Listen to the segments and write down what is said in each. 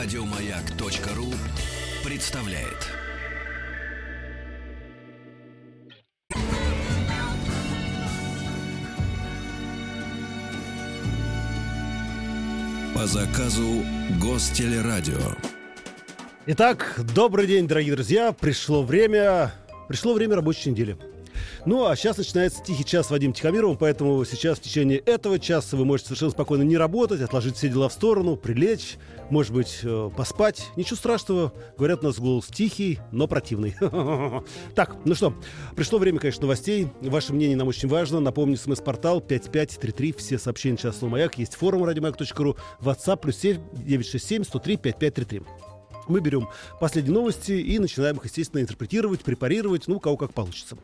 Радиомаяк.ру представляет. По заказу Гостелерадио. Итак, добрый день, дорогие друзья. Пришло время, пришло время рабочей недели. Ну, а сейчас начинается тихий час с Вадимом Тихомировым, поэтому сейчас в течение этого часа вы можете совершенно спокойно не работать, отложить все дела в сторону, прилечь, может быть, э, поспать. Ничего страшного. Говорят, у нас голос тихий, но противный. Так, ну что, пришло время, конечно, новостей. Ваше мнение нам очень важно. Напомню, смс-портал 5533. Все сообщения сейчас слово «Маяк». Есть форум радиомаяк.ру, WhatsApp, плюс 7 967 103 5533 мы берем последние новости и начинаем их, естественно, интерпретировать, препарировать, ну, кого как получится.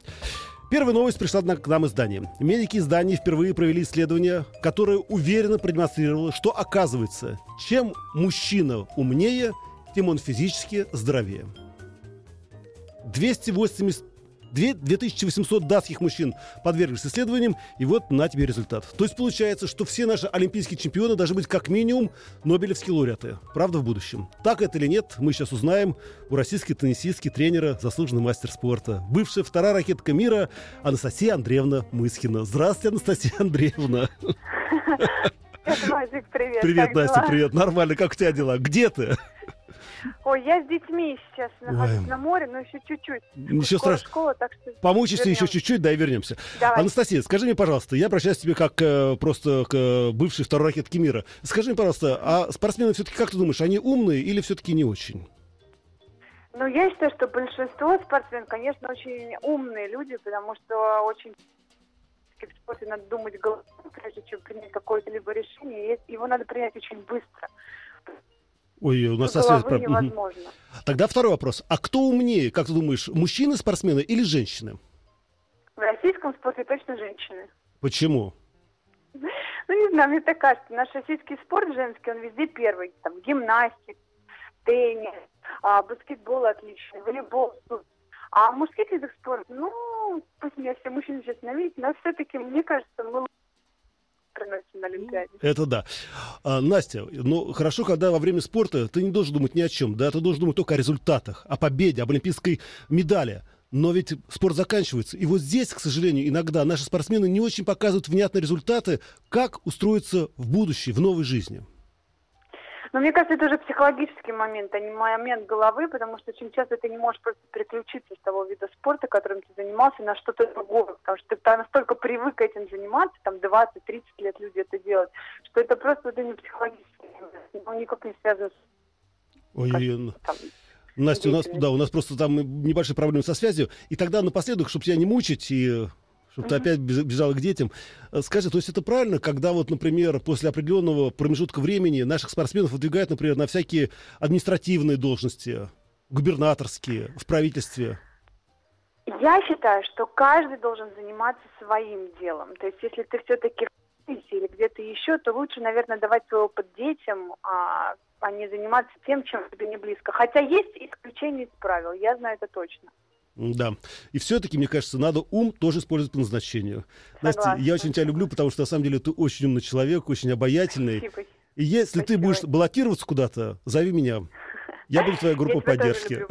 Первая новость пришла к нам из Дании. Медики из Дании впервые провели исследование, которое уверенно продемонстрировало, что оказывается, чем мужчина умнее, тем он физически здоровее. 280 2800 датских мужчин подверглись исследованиям, и вот на тебе результат. То есть получается, что все наши олимпийские чемпионы должны быть как минимум нобелевские лауреаты. Правда, в будущем. Так это или нет, мы сейчас узнаем у российской теннисистки, тренера, заслуженный мастер спорта. Бывшая вторая ракетка мира Анастасия Андреевна Мыскина. Здравствуйте, Анастасия Андреевна. привет. Привет, Настя, привет. Нормально, как у тебя дела? Где ты? Ой, я с детьми сейчас нахожусь Ой. на море, но еще чуть-чуть. Ничего страшного. Школа, так что Помучишься еще чуть-чуть, да, и вернемся. Давай. Анастасия, скажи мне, пожалуйста, я обращаюсь к тебе как э, просто к э, бывшей второй ракетке мира. Скажи мне, пожалуйста, а спортсмены все-таки, как ты думаешь, они умные или все-таки не очень? Ну, я считаю, что большинство спортсменов, конечно, очень умные люди, потому что очень в спорте надо думать головой, прежде чем принять какое-то либо решение, и его надо принять очень быстро. Ой, у нас со связи... невозможно. Тогда второй вопрос. А кто умнее, как ты думаешь, мужчины-спортсмены или женщины? В российском спорте точно женщины. Почему? Ну, не знаю, мне так кажется. Наш российский спорт женский, он везде первый. Там гимнастик, теннис, а, баскетбол отличный, волейбол. А мужских видах спорта, ну, пусть меня все мужчины сейчас ненавидят, но все-таки, мне кажется, мы приносим на Олимпиаде. Это да. А, Настя, ну хорошо, когда во время спорта ты не должен думать ни о чем, да, ты должен думать только о результатах, о победе, об олимпийской медали. Но ведь спорт заканчивается. И вот здесь, к сожалению, иногда наши спортсмены не очень показывают внятные результаты, как устроиться в будущее, в новой жизни. Но мне кажется, это уже психологический момент, а не момент головы, потому что очень часто ты не можешь просто переключиться с того вида спорта, которым ты занимался, на что-то другое, потому что ты настолько привык этим заниматься, там 20-30 лет люди это делают, что это просто это не психологический момент, он никак не связан с... Ой, там, Настя, у нас, да, у нас просто там небольшие проблемы со связью. И тогда напоследок, чтобы тебя не мучить и чтобы ты опять бежала к детям. Э, скажи, то есть это правильно, когда вот, например, после определенного промежутка времени наших спортсменов выдвигают, например, на всякие административные должности, губернаторские, в правительстве? Я считаю, что каждый должен заниматься своим делом. То есть если ты все-таки или где-то еще, то лучше, наверное, давать свой опыт детям, а, а не заниматься тем, чем тебе не близко. Хотя есть исключения из правил, я знаю это точно. Да. И все-таки, мне кажется, надо ум тоже использовать по назначению. Согласна. Настя, я очень тебя люблю, потому что на самом деле ты очень умный человек, очень обаятельный. Спасибо. И если Спасибо. ты будешь баллотироваться куда-то, зови меня. Я буду твоя группа поддержки.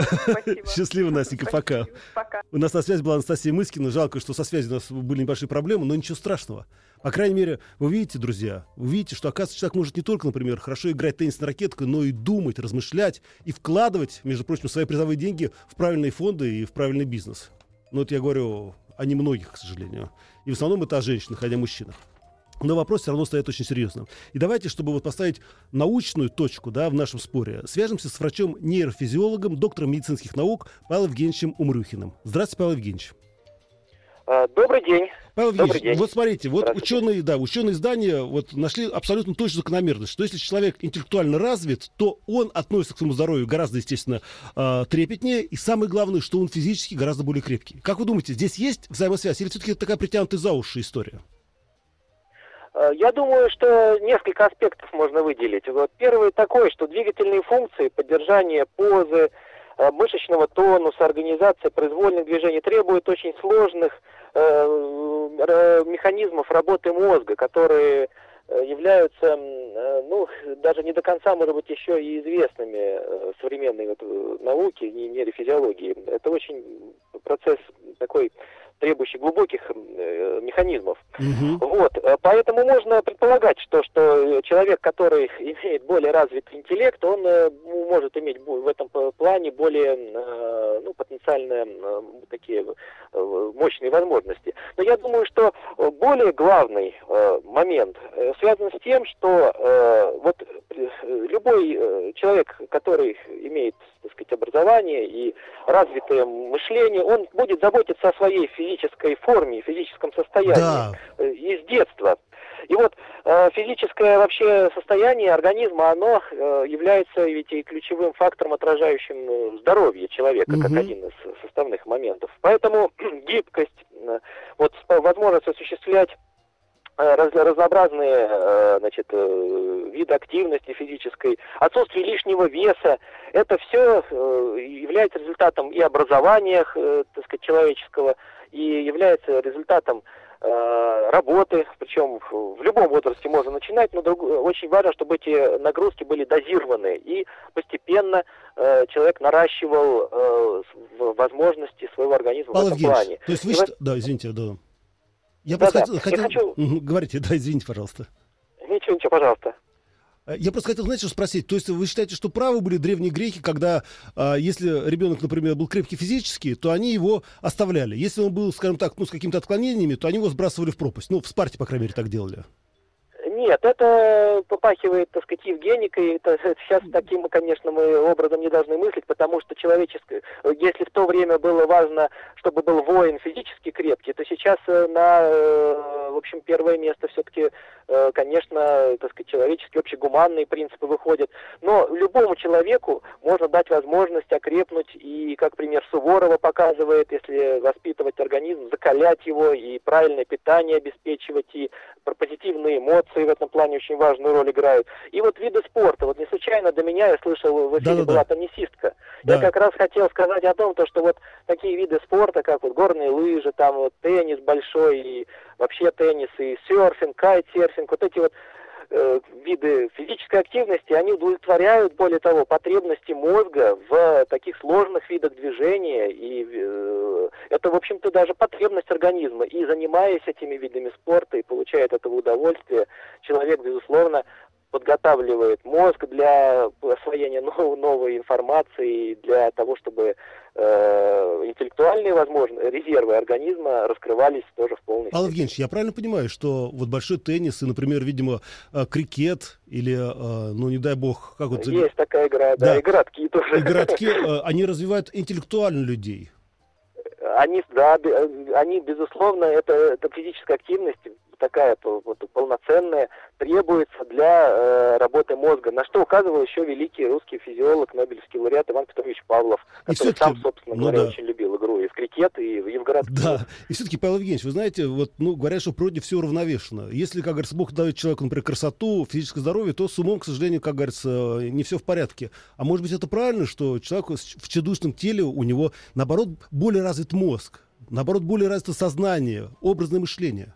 Счастливо, Настенька, пока. пока. У нас на связи была Анастасия Мыскина. Жалко, что со связью у нас были небольшие проблемы, но ничего страшного. По крайней мере, вы видите, друзья, вы видите, что, оказывается, человек может не только, например, хорошо играть теннис на ракеткой, но и думать, размышлять и вкладывать, между прочим, свои призовые деньги в правильные фонды и в правильный бизнес. Но это я говорю о немногих, к сожалению. И в основном это о женщинах, а не о мужчинах. Но вопрос все равно стоит очень серьезно. И давайте, чтобы вот поставить научную точку да, в нашем споре, свяжемся с врачом-нейрофизиологом, доктором медицинских наук Павлом Евгеньевичем Умрюхиным. Здравствуйте, Павел Евгеньевич. А, добрый день. Павел Евгеньевич, вот смотрите, вот ученые, да, ученые здания вот нашли абсолютно точную закономерность, что если человек интеллектуально развит, то он относится к своему здоровью гораздо, естественно, а, трепетнее, и самое главное, что он физически гораздо более крепкий. Как вы думаете, здесь есть взаимосвязь, или все-таки это такая притянутая за уши история? Э, я думаю, что несколько аспектов можно выделить. Вот первый такой, что двигательные функции, поддержание позы, э, мышечного тонуса, организация произвольных движений требуют очень сложных э, механизмов работы мозга, которые являются, ну, даже не до конца, может быть, еще и известными современной вот, науки, не нейрофизиологии. Это очень процесс такой требующий глубоких э, механизмов. Мгм. Вот, э, поэтому можно предполагать, что, что человек, который имеет более развитый интеллект, он э, м- может иметь в этом п- плане более э, ну, потенциально э, такие э, мощные возможности. Но я думаю, что э, более главный э, момент э, связан с тем, что э, вот э, любой э, человек, который имеет, так сказать, образование и развитое мышление, он будет заботиться о своей физической форме, физическом состоянии Да. э, из детства. И вот э, физическое вообще состояние организма, оно э, является ведь и ключевым фактором, отражающим э, здоровье человека, как Мгм. один из составных моментов. Поэтому гибкость, э, вот возможность осуществлять э, раз- разнообразные э, значит, э, виды активности физической, отсутствие лишнего веса, это все является результатом и образования, э, так сказать, человеческого, и является результатом э, работы, причем в любом возрасте можно начинать, но друг- очень важно, чтобы эти нагрузки были дозированы, и постепенно э, человек наращивал э, возможности своего организма Павел в этом плане. то есть вы счит- Да, извините, да. Я просто я хотел... хочу- Говорите, да, извините, пожалуйста. Ничего, ничего, пожалуйста. Э, Я просто хотел, знаете, что спросить. То есть вы считаете, что правы были древние греки, когда, а, если ребенок, например, был крепкий физически, то они его оставляли. Если он был, скажем так, ну, с какими-то отклонениями, то они его сбрасывали в пропасть. Ну, в Спарте, по крайней мере, так делали. Нет, это попахивает, так сказать, Евгеникой. Это, сейчас таким, конечно, мы образом не должны мыслить, потому что человеческое... Если в то время было важно, чтобы был воин физически крепкий, то сейчас э, на, э, в общем, первое место все-таки, э, конечно, так сказать, человеческие общегуманные принципы выходят. Но любому человеку можно дать возможность окрепнуть, и, как пример Суворова показывает, если воспитывать организм, закалять его, и правильное питание обеспечивать, и позитивные эмоции в этом плане очень важную роль играют. И вот виды спорта. Вот не случайно до меня я слышал в эфире Да-да-да. была теннисистка. Да. Я как раз хотел сказать о том, то, что вот такие виды спорта, как вот горные лыжи, там вот теннис большой, и вообще теннис, и серфинг, кайтсерфинг, вот эти вот э, виды физической активности, они удовлетворяют, более того, потребности мозга в таких сложных видах движения, и э, это, в общем-то, даже потребность организма. И занимаясь этими видами спорта и получая от этого удовольствие, человек, безусловно, подготавливает мозг для освоения нов- новой информации, для того, чтобы э, интеллектуальные возможности, резервы организма раскрывались тоже в полной степени. Евгеньевич, я правильно понимаю, что вот большой теннис и, например, видимо, э, крикет или, э, ну, не дай бог, как вот... Есть такая игра, да, Да. и городки тоже. и городки, э, они развивают интеллектуально людей. Они, да, они, безусловно, это, это физическая активность такая по- вот, полноценная требуется для э, работы мозга, на что указывал еще великий русский физиолог, Нобелевский лауреат Иван Петрович Павлов, И который сам, собственно ну говоря, да. очень любил игру и в крикет, и в, городки. Да, и все-таки, Павел Евгеньевич, вы знаете, вот, ну, говорят, что вроде все уравновешено. Если, как говорится, Бог дает человеку, например, красоту, физическое здоровье, то с умом, к сожалению, как говорится, не все в порядке. А может быть, это правильно, что человеку с- в тщедушном теле у него, наоборот, более развит мозг, наоборот, более развито сознание, образное мышление?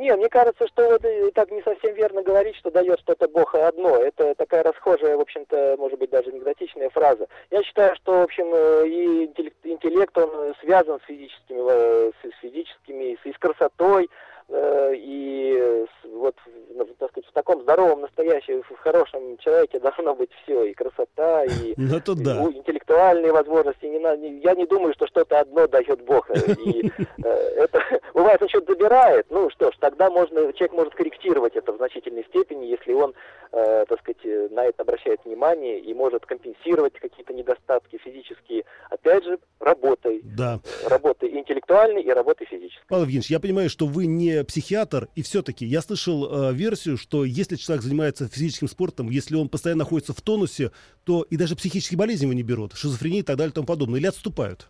Не, мне кажется, что вот и так не совсем верно говорить, что дает что-то Бог одно. Это такая расхожая, в общем-то, может быть, даже анекдотичная фраза. Я считаю, что, в общем, э, и интеллект, интеллект, он связан с физическими, э, с, физическими, и с, красотой, э, и вот, в- так сказать, в таком здоровом, настоящем, в хорошем человеке должно быть все, и красота, и Ну, и да. интеллектуальные возможности. Не я не думаю, что что-то одно дает Бог. И это бывает, он что-то забирает. Ну что ж, тогда можно, человек может корректировать это в значительной степени, если он, э, так сказать, э, на это обращает внимание и может компенсировать какие-то недостатки физические. Опять же, работой. Да. Работой интеллектуальной и работой физической. Павел Евгеньевич, я понимаю, что вы не психиатр, и все-таки я слышал э, версию, что если человек занимается физическим спортом, если он постоянно находится в тонусе, то и даже психические болезни его не берут, шизофрения и так далее и тому подобное, или отступают.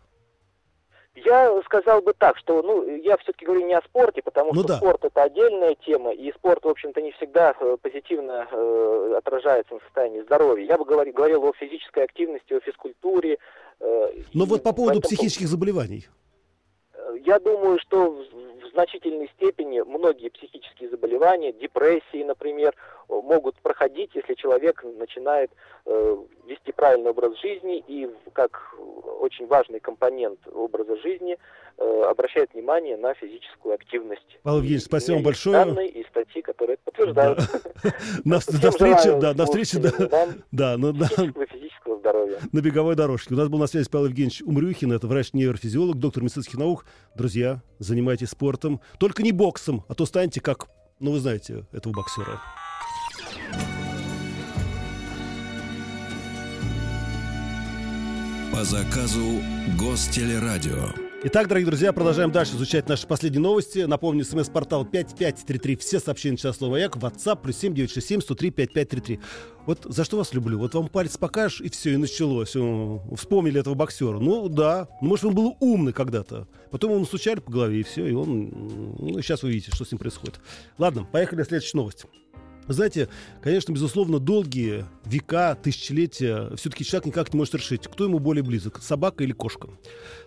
Я сказал бы так, что, ну, я все-таки говорю не о спорте, потому Ну что да. спорт это отдельная тема, и спорт, в общем-то, не всегда э, позитивно э, отражается на состоянии здоровья. Я бы говорил, говорил о физической активности, о физкультуре. э, Но и вот по поводу психических заболеваний. Э, я думаю, что в, в значительной степени многие психические заболевания, депрессии, например, могут проходить, если человек начинает э, вести правильный образ жизни и как очень важный компонент образа жизни э, обращает внимание на физическую активность. Павел Евгеньевич, спасибо вам большое. Данные и статьи, которые это подтверждают. На встрече, да, на встрече, да, физического здоровья. На беговой дорожке. У нас был на связи Павел Евгеньевич Умрюхин, это врач-нейрофизиолог, доктор медицинских наук. Друзья, занимайтесь спортом. Только не боксом, а то станете как, ну вы знаете, этого боксера. По заказу Гостелерадио. Итак, дорогие друзья, продолжаем дальше изучать наши последние новости. Напомню, смс-портал 5533. Все сообщения сейчас слово «Як». WhatsApp плюс 7967 103 5533. Вот за что вас люблю? Вот вам палец покажешь, и все, и началось. Вспомнили этого боксера. Ну, да. Ну, может, он был умный когда-то. Потом ему стучали по голове, и все, и он... Ну, сейчас вы видите, что с ним происходит. Ладно, поехали на следующую новость. Знаете, конечно, безусловно, долгие века, тысячелетия все-таки человек никак не может решить, кто ему более близок, собака или кошка.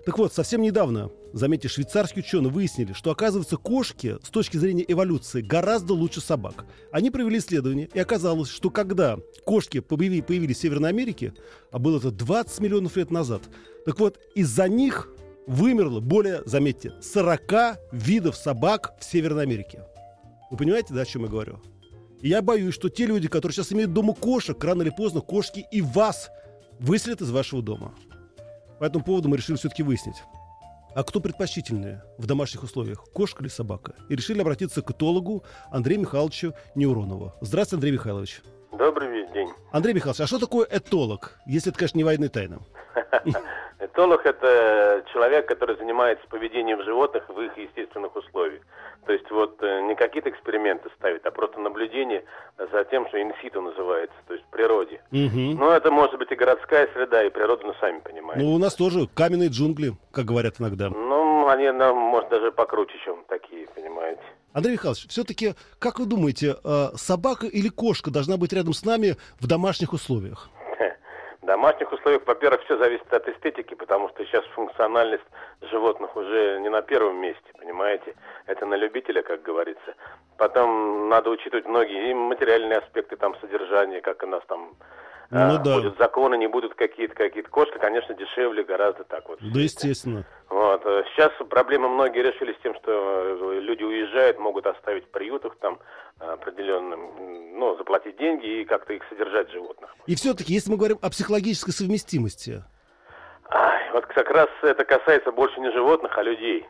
Так вот, совсем недавно, заметьте, швейцарские ученые выяснили, что, оказывается, кошки с точки зрения эволюции гораздо лучше собак. Они провели исследование, и оказалось, что когда кошки появились в Северной Америке, а было это 20 миллионов лет назад, так вот, из-за них вымерло более, заметьте, 40 видов собак в Северной Америке. Вы понимаете, да, о чем я говорю? И я боюсь, что те люди, которые сейчас имеют дома кошек, рано или поздно кошки и вас выселят из вашего дома. По этому поводу мы решили все-таки выяснить. А кто предпочтительнее в домашних условиях, кошка или собака? И решили обратиться к этологу Андрею Михайловичу Неуронову. Здравствуйте, Андрей Михайлович. Добрый весь день. Андрей Михайлович, а что такое этолог, если это, конечно, не военная тайна? Этолог – это человек, который занимается поведением животных в их естественных условиях. То есть вот э, не какие-то эксперименты ставит, а просто наблюдение за тем, что инситу называется, то есть в природе. Угу. Ну, это может быть и городская среда, и природа, ну, сами понимаете. Ну, у нас тоже каменные джунгли, как говорят иногда. Ну, они, ну, может, даже покруче, чем такие, понимаете. Андрей Михайлович, все-таки, как вы думаете, э, собака или кошка должна быть рядом с нами в домашних условиях? Домашних условиях, во-первых, все зависит от эстетики, потому что сейчас функциональность животных уже не на первом месте, понимаете? Это на любителя, как говорится. Потом надо учитывать многие и материальные аспекты там содержания, как у нас там ну, а, да. будут законы, не будут какие-то какие-то кошки, конечно, дешевле гораздо так вот. Да, естественно. Вот. Э, сейчас проблемы многие решили с тем, что э, люди уезжают, могут оставить в приютах там определенным, ну, заплатить деньги и как-то их содержать животных. И все-таки, если мы говорим о психологической совместимости, Ай, вот как раз это касается больше не животных, а людей.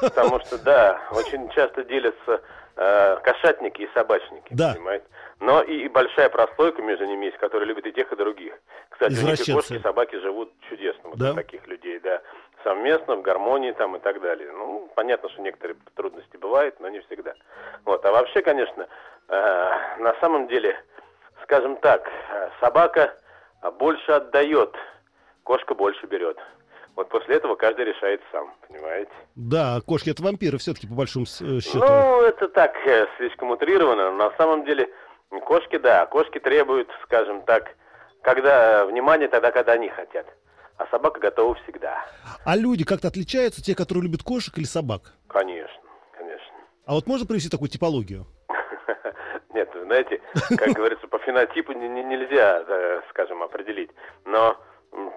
Потому что, да, очень часто делятся э, кошатники и собачники, да. понимаете? Но и, и большая прослойка между ними есть, которые любят и тех, и других. Кстати, у них и кошки, и собаки живут чудесно, вот да? таких людей, да. Совместно, в гармонии там и так далее. Ну, понятно, что некоторые трудности бывают, но не всегда. Вот, а вообще, конечно, э, на самом деле, скажем так, э, собака больше отдает, кошка больше берет. Вот после этого каждый решает сам, понимаете? Да, кошки это вампиры все-таки по большому э, счету. Ну, это так, э, слишком утрировано. На самом деле, кошки, да, кошки требуют, скажем так, когда внимание тогда, когда они хотят. А собака готова всегда. А люди как-то отличаются, те, которые любят кошек или собак? Конечно, конечно. А вот можно привести такую типологию? Нет, знаете, как говорится, по фенотипу нельзя, э, скажем, определить. Но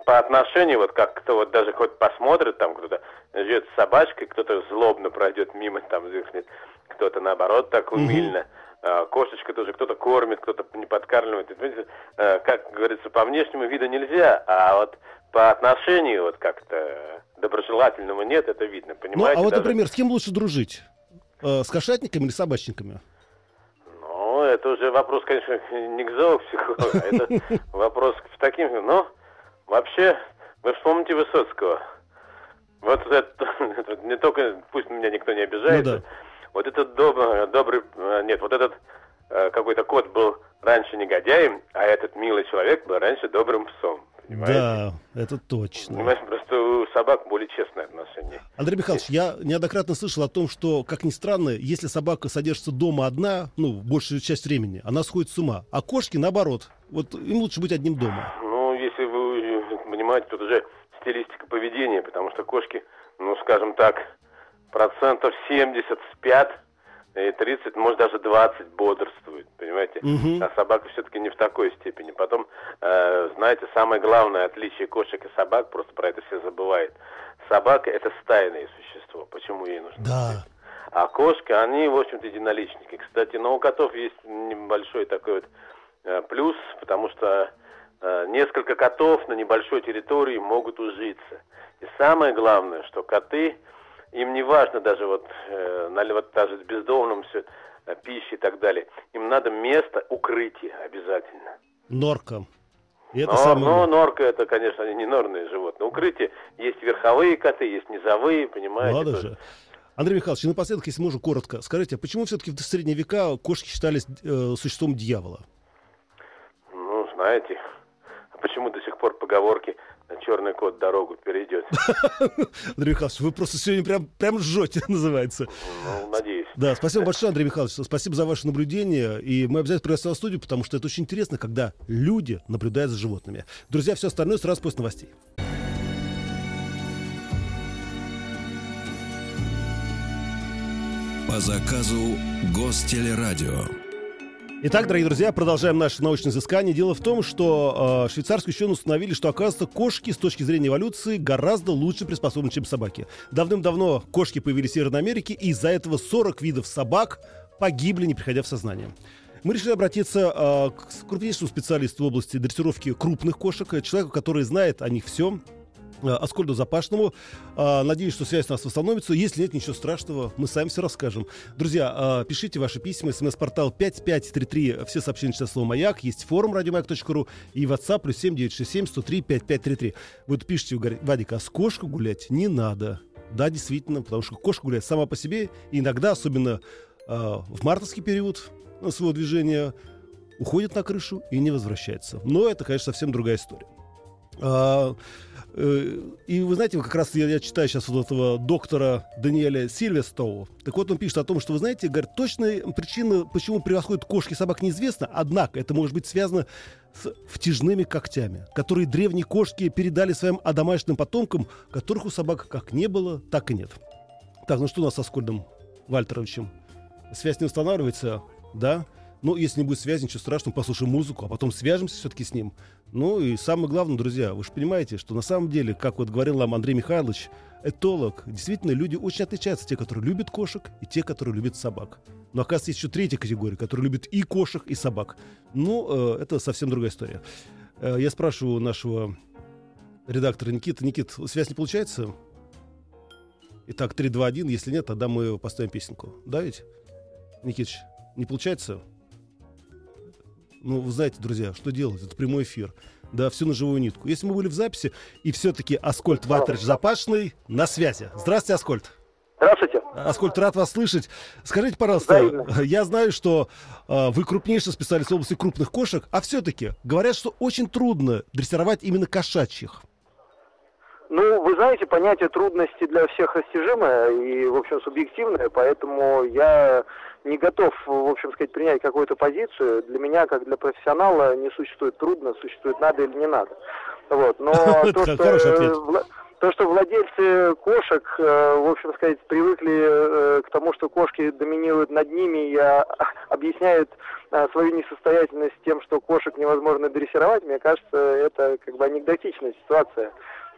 по отношению, вот как кто вот даже хоть посмотрит, там кто-то живет с собачкой, кто-то злобно пройдет мимо, там зыркнет, кто-то наоборот так умильно. Uh-huh. Кошечка тоже кто-то кормит, кто-то не подкармливает. А, как говорится, по внешнему виду нельзя, а вот по отношению вот как-то доброжелательному нет, это видно, понимаете? Ну, а вот, даже... например, с кем лучше дружить? Э, с кошатниками или собачниками? Ну, это уже вопрос, конечно, не к зоопсихологу, а это вопрос к таким, но... Ну, Вообще, вы вспомните Высоцкого. Вот это, это не только, пусть меня никто не обижает, ну, да. вот этот добрый, добрый, э, нет, вот этот э, какой-то кот был раньше негодяем, а этот милый человек был раньше добрым псом. Понимаете? Да, это точно. Понимаете, просто у собак более честное отношение. Андрей Михайлович, я неоднократно слышал о том, что, как ни странно, если собака содержится дома одна, ну, большую часть времени, она сходит с ума. А кошки, наоборот, вот им лучше быть одним дома. Ну, если вы понимаете, тут уже стилистика поведения, потому что кошки, ну, скажем так, процентов 70 спят, и 30, может даже 20 бодрствует, понимаете? Мгм. А собака все-таки не в такой степени. Потом, э, знаете, самое главное отличие кошек и собак, просто про это все забывают. Собака это стайное существо. Почему ей нужно? Да. А кошки, они, в общем-то, единоличники. Кстати, но у котов есть небольшой такой вот э, плюс, потому что несколько котов на небольшой территории могут ужиться. И самое главное, что коты, им не важно даже вот, э, вот даже бездомным все, э, пищи и так далее. Им надо место укрытия обязательно. Норка. И это но, самое... но норка это, конечно, они не норные животные. Укрытие есть верховые коты, есть низовые, понимаете? Тоже. же. Андрей Михайлович, напоследок, если можно, коротко, скажите, а почему все-таки в средние века кошки считались э, существом дьявола? Ну, знаете, почему до сих пор поговорки черный кот дорогу перейдет? Андрей Михайлович, вы просто сегодня прям, прям жжете, называется. Ну, надеюсь. Да, спасибо большое, Андрей Михайлович. Спасибо за ваше наблюдение. И мы обязательно пригласим в студию, потому что это очень интересно, когда люди наблюдают за животными. Друзья, все остальное сразу после новостей. По заказу Гостелерадио. Итак, дорогие друзья, продолжаем наше научное изыскание. Дело в том, что э, швейцарские ученые установили, что, оказывается, кошки с точки зрения эволюции гораздо лучше приспособлены, чем собаки. Давным-давно кошки появились в Северной Америке, и из-за этого 40 видов собак погибли, не приходя в сознание. Мы решили обратиться э, к крупнейшему специалисту в области дрессировки крупных кошек, человеку, который знает о них все, Аскольду Запашному. Э, Надеюсь, что связь у нас восстановится. Если нет, ничего страшного, мы сами все расскажем. Друзья, э, пишите ваши письма. СМС-портал 5533. Все сообщения читают слово «Маяк». Есть форум радиомаяк.ру и WhatsApp плюс 7967 103 5533. Вы тут пишете, говорите, Вадик, а с кошкой гулять не надо. Да, действительно, потому что кошка гуляет сама по себе. И иногда, особенно э, в мартовский период э, своего движения, уходит на крышу и не возвращается. Но это, конечно, совсем другая история. Э, И вы знаете, как раз я, я читаю сейчас вот этого доктора Даниэля Сильвестоу. Так вот, он пишет о том, что, вы знаете, говорит, точная причина, почему превосходят кошки и собак, неизвестна. Однако это может быть связано с втяжными когтями, которые древние кошки передали своим одомашным потомкам, которых у собак как не было, так и нет. Так, ну что у нас со Скольдом Вальтеровичем? Связь не устанавливается, да? Ну, если не будет связи, ничего страшного, послушаем музыку, а потом свяжемся все-таки с ним. Ну и самое главное, друзья, вы же понимаете, что на самом деле, как вот говорил нам Андрей Михайлович, этолог, действительно, люди очень отличаются. Те, которые любят кошек, и те, которые любят собак. Но, оказывается, есть еще третья категория, которая любит и кошек, и собак. Ну, э, это совсем другая история. Э, я спрашиваю нашего редактора Никита. Никит, связь не получается? Итак, 3, 2, 1. Если нет, тогда мы поставим песенку. Да ведь? Никитич, не получается? Ну, вы знаете, друзья, что делать? Это прямой эфир. Да, все на живую нитку. Если мы были в записи, и все-таки Аскольд Ватерич Запашный на связи. Здравствуйте, Аскольд. Здравствуйте. Аскольд, рад вас слышать. Скажите, пожалуйста, Взаимно. я знаю, что э, вы крупнейший специалист в области крупных кошек, а все-таки говорят, что очень трудно дрессировать именно кошачьих. Ну, вы знаете, понятие трудности для всех растяжимое и, в общем, субъективное, поэтому я не готов, в общем сказать, принять какую-то позицию. Для меня, как для профессионала, не существует трудно, существует надо или не надо. Вот. Но то, что, э, то, что владельцы кошек, э, в общем сказать, привыкли э, к тому, что кошки доминируют над ними и объясняют свою несостоятельность тем, что кошек невозможно дрессировать, мне кажется, это как бы анекдотичная ситуация.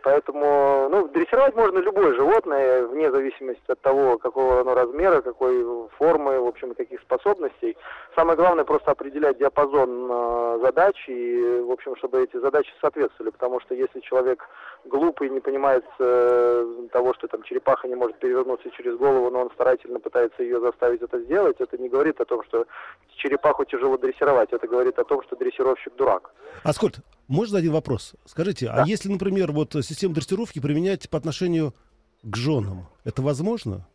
Поэтому, ну, дрессировать можно любое животное, вне зависимости от того, какого оно размера, какой формы, в общем, каких способностей. Самое главное просто определять диапазон э, задач и, в общем, чтобы эти задачи соответствовали. Потому что если человек глупый, не понимает э, того, что там черепаха не может перевернуться через голову, но он старательно пытается ее заставить это сделать, это не говорит о том, что черепаху тяжело дрессировать. Это говорит о том, что дрессировщик дурак. Аскольд, можно один вопрос? Скажите, а если, например, вот систему дрессировки применять по отношению к женам, это возможно?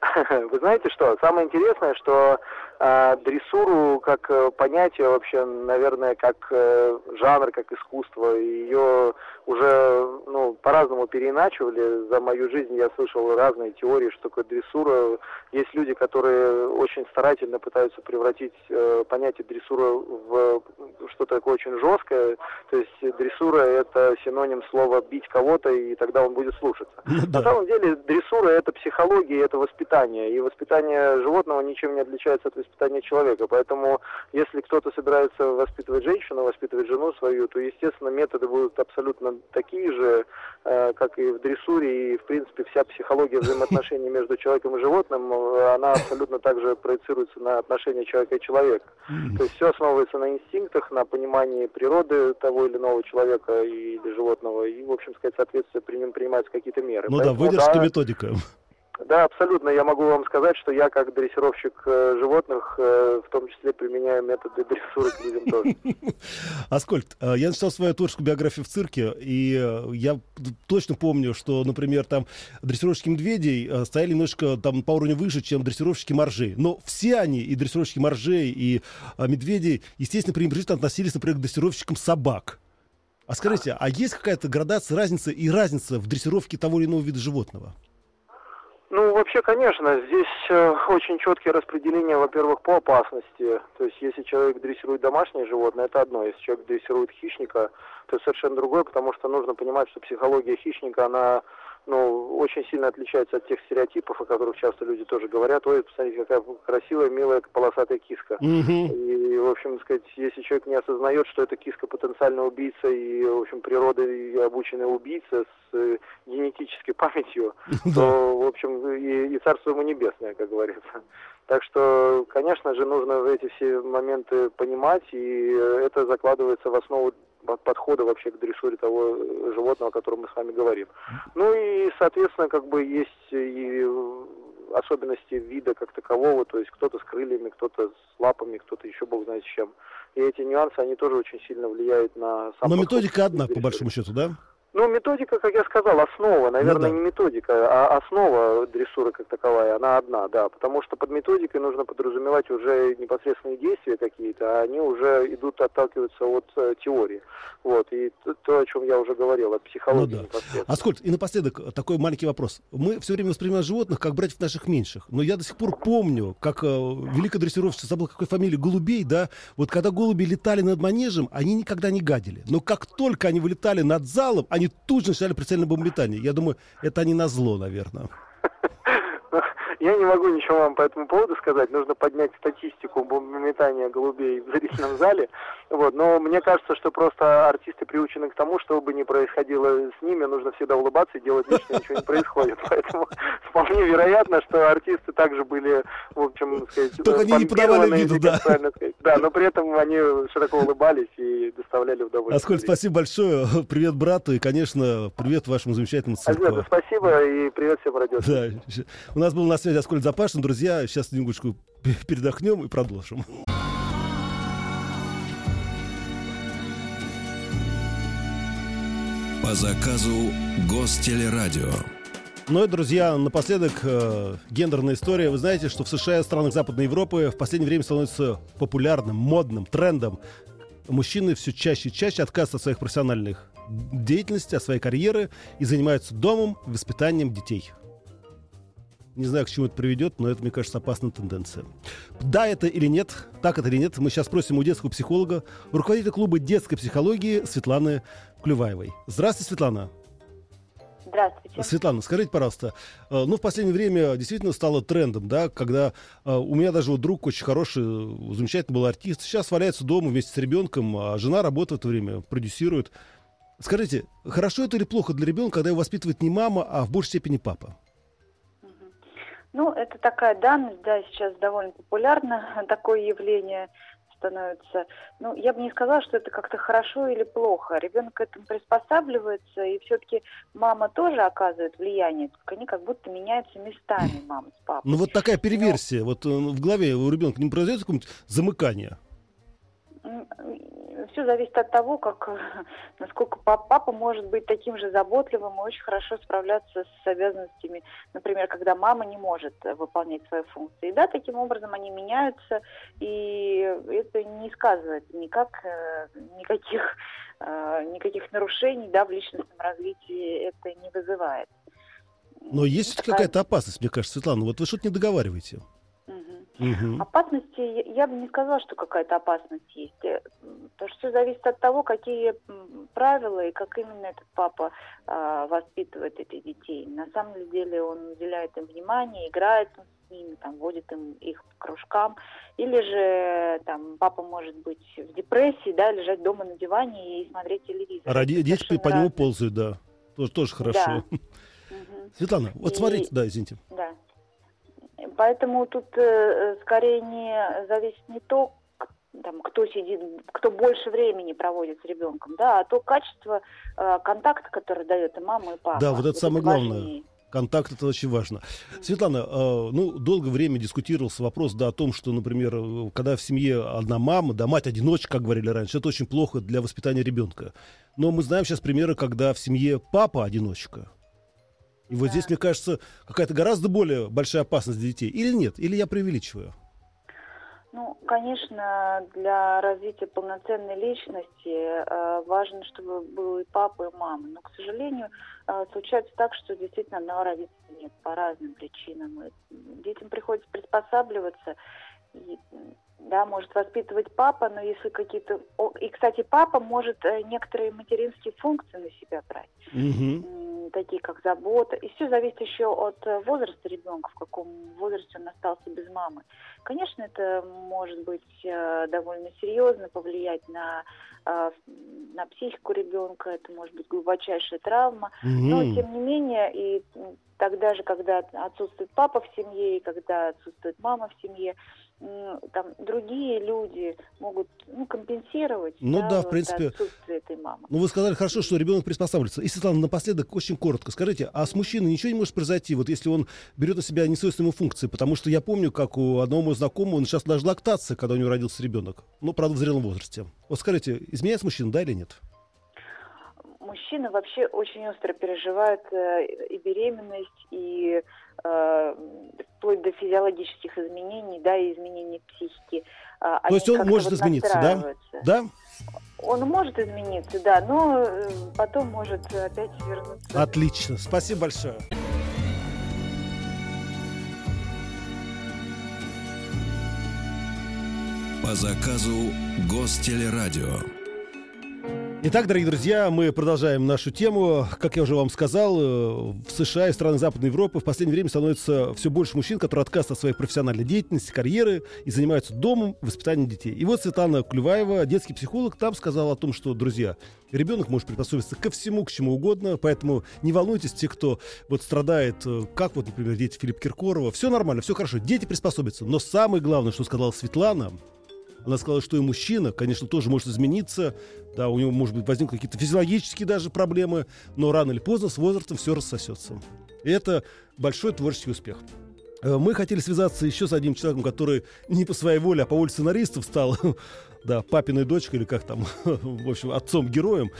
Вы знаете что? Самое интересное, что э, дрессуру как э, понятие вообще, наверное, как э, жанр, как искусство, ее уже ну, по-разному переиначивали. За мою жизнь я слышал разные теории, что такое дрессура. Есть люди, которые очень старательно пытаются превратить э, понятие дрессура в что-то такое очень жесткое. То есть дрессура это синоним слова бить кого-то, и тогда он будет слушаться. Ну На самом деле дрессура это психология, это воспитание. И воспитание животного ничем не отличается от воспитания человека. Поэтому если кто-то собирается воспитывать женщину, воспитывать жену свою, то, естественно, методы будут абсолютно такие же, э, как и в дрессуре. И, в принципе, вся психология взаимоотношений между человеком и животным, э, она абсолютно также проецируется на отношения человека и человека. То есть все основывается на инстинктах, на понимании природы того или иного человека или животного. И, в общем сказать, соответственно, при нем принимаются какие-то меры. Ну да, Поэтому, выдержка методика. Да, абсолютно. Я могу вам сказать, что я как дрессировщик э, животных, э, в том числе применяю методы дрессуры к людям тоже. Аскольд, э, я начитал свою творческую биографию в цирке, и э, я точно помню, что, например, там дрессировщики медведей э, стояли немножко там по уровню выше, чем дрессировщики моржей. Но все они, и дрессировщики моржей, и медведей, естественно, пренебрежительно относились, например, к дрессировщикам собак. А скажите, а есть какая-то градация, разница и разница в дрессировке того или иного вида животного? Ну, вообще, конечно, здесь э, очень четкие распределения, во-первых, по опасности. То есть, если человек дрессирует домашнее животное, это одно. Если человек дрессирует хищника, то совершенно другое, потому что нужно понимать, что психология хищника, она ну, очень сильно отличается от тех стереотипов, о которых часто люди тоже говорят. Ой, посмотрите, какая красивая, милая, полосатая киска. Мгм. И, в общем, сказать, если человек не осознает, что эта киска потенциально убийца и, в общем, природой обученная убийца с э, генетической памятью, то, в общем, и, и царство ему небесное, как говорится. Так что, конечно же, нужно эти все моменты понимать, и э, это закладывается в основу подхода вообще к дрессуре того э, животного, о котором мы с вами говорим. Ну и, соответственно, как бы есть и э, особенности вида как такового, то есть кто-то с крыльями, кто-то с лапами, кто-то еще бог знает с чем. И эти нюансы, они тоже очень сильно влияют на сам Но методика одна, по большому счету, да? Ну, методика, как я сказал, основа, наверное, да. не методика, а основа дрессуры как таковая, она одна, да, потому что под методикой нужно подразумевать уже непосредственные действия какие-то, а они уже идут, отталкиваются от э, теории, вот, и то, о чем я уже говорил, от психологии Ну да. непосредственно. Аскольд, и напоследок такой маленький вопрос. Мы все время воспринимаем животных как братьев наших меньших. Но я до сих пор помню, как э, великая дрессировщица, забыл какой фамилии, голубей, да? Вот когда голуби летали над манежем, они никогда не гадили. Но как только они вылетали над залом, они тут же начинали прицельное бомбометание. Я думаю, это они на зло, наверное. Я не могу ничего вам по этому поводу сказать. Нужно поднять статистику бомбометания голубей в зрительном зале. Вот. Но мне кажется, что просто артисты приучены к тому, что бы ни происходило с ними, нужно всегда улыбаться и делать вид, что ничего не происходит. Поэтому вполне вероятно, что артисты также были, в общем, сказать, Только они не подавали виду, да. Да, но при этом они широко улыбались и доставляли удовольствие. Аскольд, спасибо большое. Привет брату и, конечно, привет вашему замечательному цирку. спасибо и привет всем радио. Да. У нас был на связи Аскольд Запашин. Друзья, сейчас немножечко передохнем и продолжим. По заказу Гостелерадио. Ну и, друзья, напоследок э, гендерная история. Вы знаете, что в США и странах Западной Европы в последнее время становится популярным, модным, трендом. Мужчины все чаще и чаще отказываются от своих профессиональных деятельности, от своей карьеры и занимаются домом, воспитанием детей. Не знаю, к чему это приведет, но это, мне кажется, опасная тенденция. Да, это или нет, так это или нет, мы сейчас спросим у детского психолога, руководителя клуба детской психологии Светланы Клюваевой. Здравствуйте, Светлана. Здравствуйте. Светлана, скажите, пожалуйста, э, ну, в последнее время действительно стало трендом, да, когда э, у меня даже вот друг очень хороший, э, замечательный был артист, сейчас валяется дома вместе с ребенком, а жена работает в это время, продюсирует. Скажите, хорошо это или плохо для ребенка, когда его воспитывает не мама, а в большей степени папа? Ну, это такая данность, да, сейчас довольно популярно такое явление становится. Ну, я бы не сказала, что это как-то хорошо или плохо. Ребенок к этому приспосабливается, и все-таки мама тоже оказывает влияние, только они как будто меняются местами, мама с папой. Ну, вот такая переверсия, вот э, в голове у ребенка не произойдет какое-нибудь замыкание? Все зависит от того, как, насколько пап- папа может быть таким же заботливым и очень хорошо справляться с обязанностями, например, когда мама не может э, выполнять свои функции. И да, таким образом они меняются, и это не сказывается никак, э, никаких, э, никаких нарушений да, в личностном развитии это не вызывает. Но есть какая-то опасность, мне кажется, Светлана. Вот вы что-то не договариваете. Угу. Опасности, я бы не сказала, что какая-то опасность есть. Э, потому что все зависит от того, какие правила и как именно этот папа э, воспитывает этих детей. На самом деле он уделяет им внимание, играет с ними, там, водит им их по кружкам. Или же там папа может быть в депрессии, да, лежать дома на диване и смотреть телевизор. Ради, дети по нему ползают, да. Тоже, тоже хорошо. Да. Светлана, вот и... смотрите, да, извините. Да. Поэтому тут э, скорее не зависит не то, там, кто сидит, кто больше времени проводит с ребенком, да, а то качество э, контакта, который дает и мама, и папа. Да, вот это вот самое главное. Важнее. Контакт это очень важно. Светлана, э, ну, долгое время дискутировался вопрос, да, о том, что, например, э, когда в семье одна мама, да, мать-одиночка, как говорили раньше, это очень плохо для воспитания ребенка. Но мы знаем сейчас примеры, когда в семье папа-одиночка. И вот да. здесь, мне кажется, какая-то гораздо более большая опасность для детей. Или нет? Или я преувеличиваю? Ну, конечно, для развития полноценной личности э, важно, чтобы был и папа, и мама. Но, к сожалению, э, случается так, что действительно одного родителя нет по разным причинам. И детям приходится приспосабливаться. И, да, может воспитывать папа, но если какие-то... И, кстати, папа может э, некоторые материнские функции на себя брать. Угу такие как забота. И все зависит еще от э, возраста ребенка, в каком возрасте он остался без мамы. Конечно, это может быть э, довольно серьезно повлиять на, на психику ребенка, это может быть глубочайшая травма. Mm-hmm. Но, тем не менее, и тогда же, когда отсутствует папа в семье, и когда отсутствует мама в семье, там другие люди могут ну, компенсировать ну, да, да, в принципе. отсутствие этой мамы. Ну, вы сказали хорошо, что ребенок приспосабливается. И, Светлана, напоследок, очень коротко, скажите, а с мужчиной ничего не может произойти, вот если он берет на себя несвойственные функции? Потому что я помню, как у одного моего знакомого, он сейчас даже лактация, когда у него родился ребенок. Ну, правда, в зрелом возрасте. Вот скажите, изменяется мужчина, да или нет? Мужчины вообще очень остро переживают э, и беременность, и э, вплоть до физиологических изменений, да, и изменений психики. Э, То есть он может вот измениться, да? Да? Он может измениться, да, но э, потом может опять вернуться. Отлично, спасибо большое. По заказу Гостелерадио. Итак, дорогие друзья, мы продолжаем нашу тему. Как я уже вам сказал, э, в США и странах Западной Европы в последнее время становится все больше мужчин, которые отказываются от своей профессиональной деятельности, карьеры и занимаются домом, воспитанием детей. И вот Светлана Клюваева, детский психолог, там сказала о том, что, друзья, ребенок может приспособиться ко всему, к чему угодно, поэтому не волнуйтесь, те, кто вот страдает, э, как вот, например, дети Филиппа Киркорова, все нормально, все хорошо, дети приспособятся. Но самое главное, что сказала Светлана, она сказала, что и мужчина, конечно, тоже может измениться. Да, у него, может быть, возникнут какие-то физиологические даже проблемы, но рано или поздно с возрастом все рассосется. И это большой творческий успех. Э, мы хотели связаться еще с одним человеком, который не по своей воле, а по воле сценаристов стал, да, папиной дочкой или как там, в общем, отцом-героем,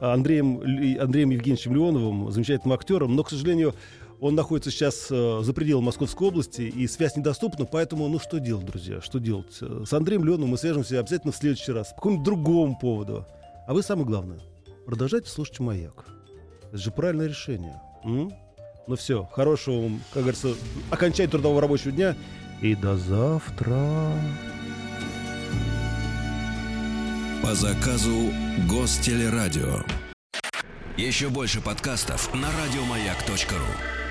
Андреем, Андреем Евгеньевичем Леоновым, замечательным актером. Но, к сожалению, он находится сейчас э, за пределом Московской области, и связь недоступна, поэтому, ну, что делать, друзья, что делать? С Андреем Леном мы свяжемся обязательно в следующий раз, по какому-нибудь другому поводу. А вы самое главное, продолжайте слушать «Маяк». Это же правильное решение. М? Ну все, хорошего вам, как говорится, окончания трудового рабочего дня. И до завтра. По заказу Гостелерадио. Еще больше подкастов на радиомаяк.ру.